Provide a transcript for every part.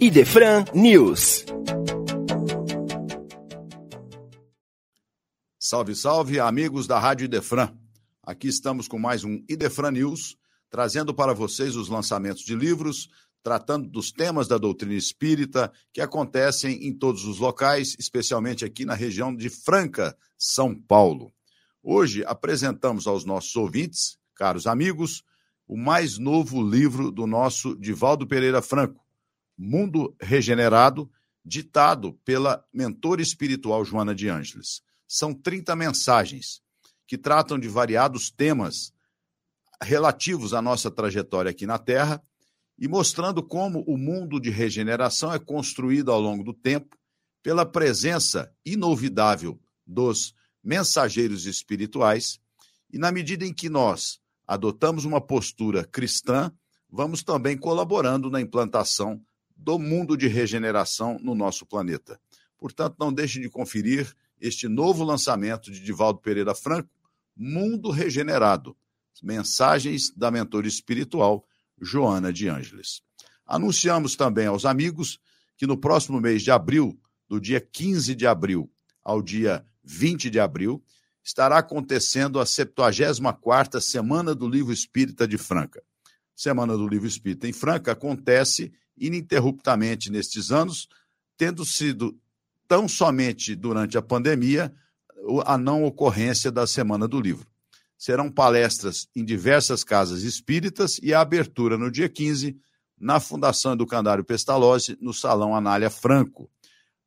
Idefran News. Salve, salve, amigos da Rádio Idefran. Aqui estamos com mais um Idefran News, trazendo para vocês os lançamentos de livros, tratando dos temas da doutrina espírita que acontecem em todos os locais, especialmente aqui na região de Franca, São Paulo. Hoje apresentamos aos nossos ouvintes, caros amigos, o mais novo livro do nosso Divaldo Pereira Franco, Mundo Regenerado, ditado pela mentora espiritual Joana de Ângeles. São 30 mensagens que tratam de variados temas relativos à nossa trajetória aqui na Terra e mostrando como o mundo de regeneração é construído ao longo do tempo pela presença inovidável dos mensageiros espirituais, e na medida em que nós adotamos uma postura cristã, vamos também colaborando na implantação do mundo de regeneração no nosso planeta. Portanto, não deixe de conferir este novo lançamento de Divaldo Pereira Franco, Mundo Regenerado, mensagens da mentora espiritual Joana de Ângeles. Anunciamos também aos amigos que no próximo mês de abril, do dia 15 de abril ao dia 20 de abril, estará acontecendo a 74ª Semana do Livro Espírita de Franca. Semana do Livro Espírita em Franca acontece ininterruptamente nestes anos, tendo sido tão somente durante a pandemia a não ocorrência da Semana do Livro. Serão palestras em diversas casas espíritas e a abertura no dia 15 na Fundação Educandário Pestalozzi, no Salão Anália Franco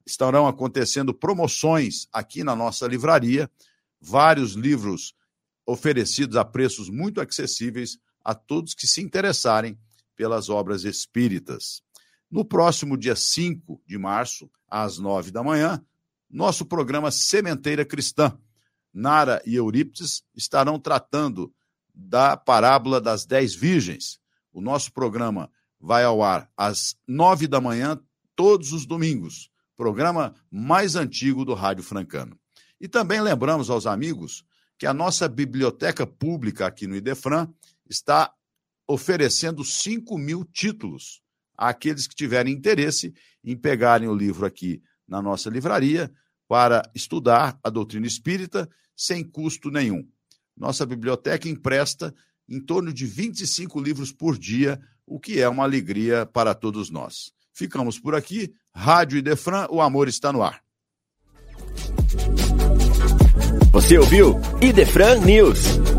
estarão acontecendo promoções aqui na nossa livraria, vários livros oferecidos a preços muito acessíveis a todos que se interessarem pelas obras espíritas. No próximo dia 5 de março, às 9 da manhã, nosso programa Sementeira Cristã. Nara e Eurípides estarão tratando da parábola das dez virgens. O nosso programa vai ao ar às nove da manhã, todos os domingos programa mais antigo do Rádio Francano. E também lembramos aos amigos que a nossa biblioteca pública aqui no Idefran está oferecendo 5 mil títulos àqueles que tiverem interesse em pegarem o livro aqui na nossa livraria para estudar a doutrina espírita sem custo nenhum. Nossa biblioteca empresta em torno de 25 livros por dia, o que é uma alegria para todos nós. Ficamos por aqui. Rádio Idefran, o amor está no ar. Você ouviu Idefran News.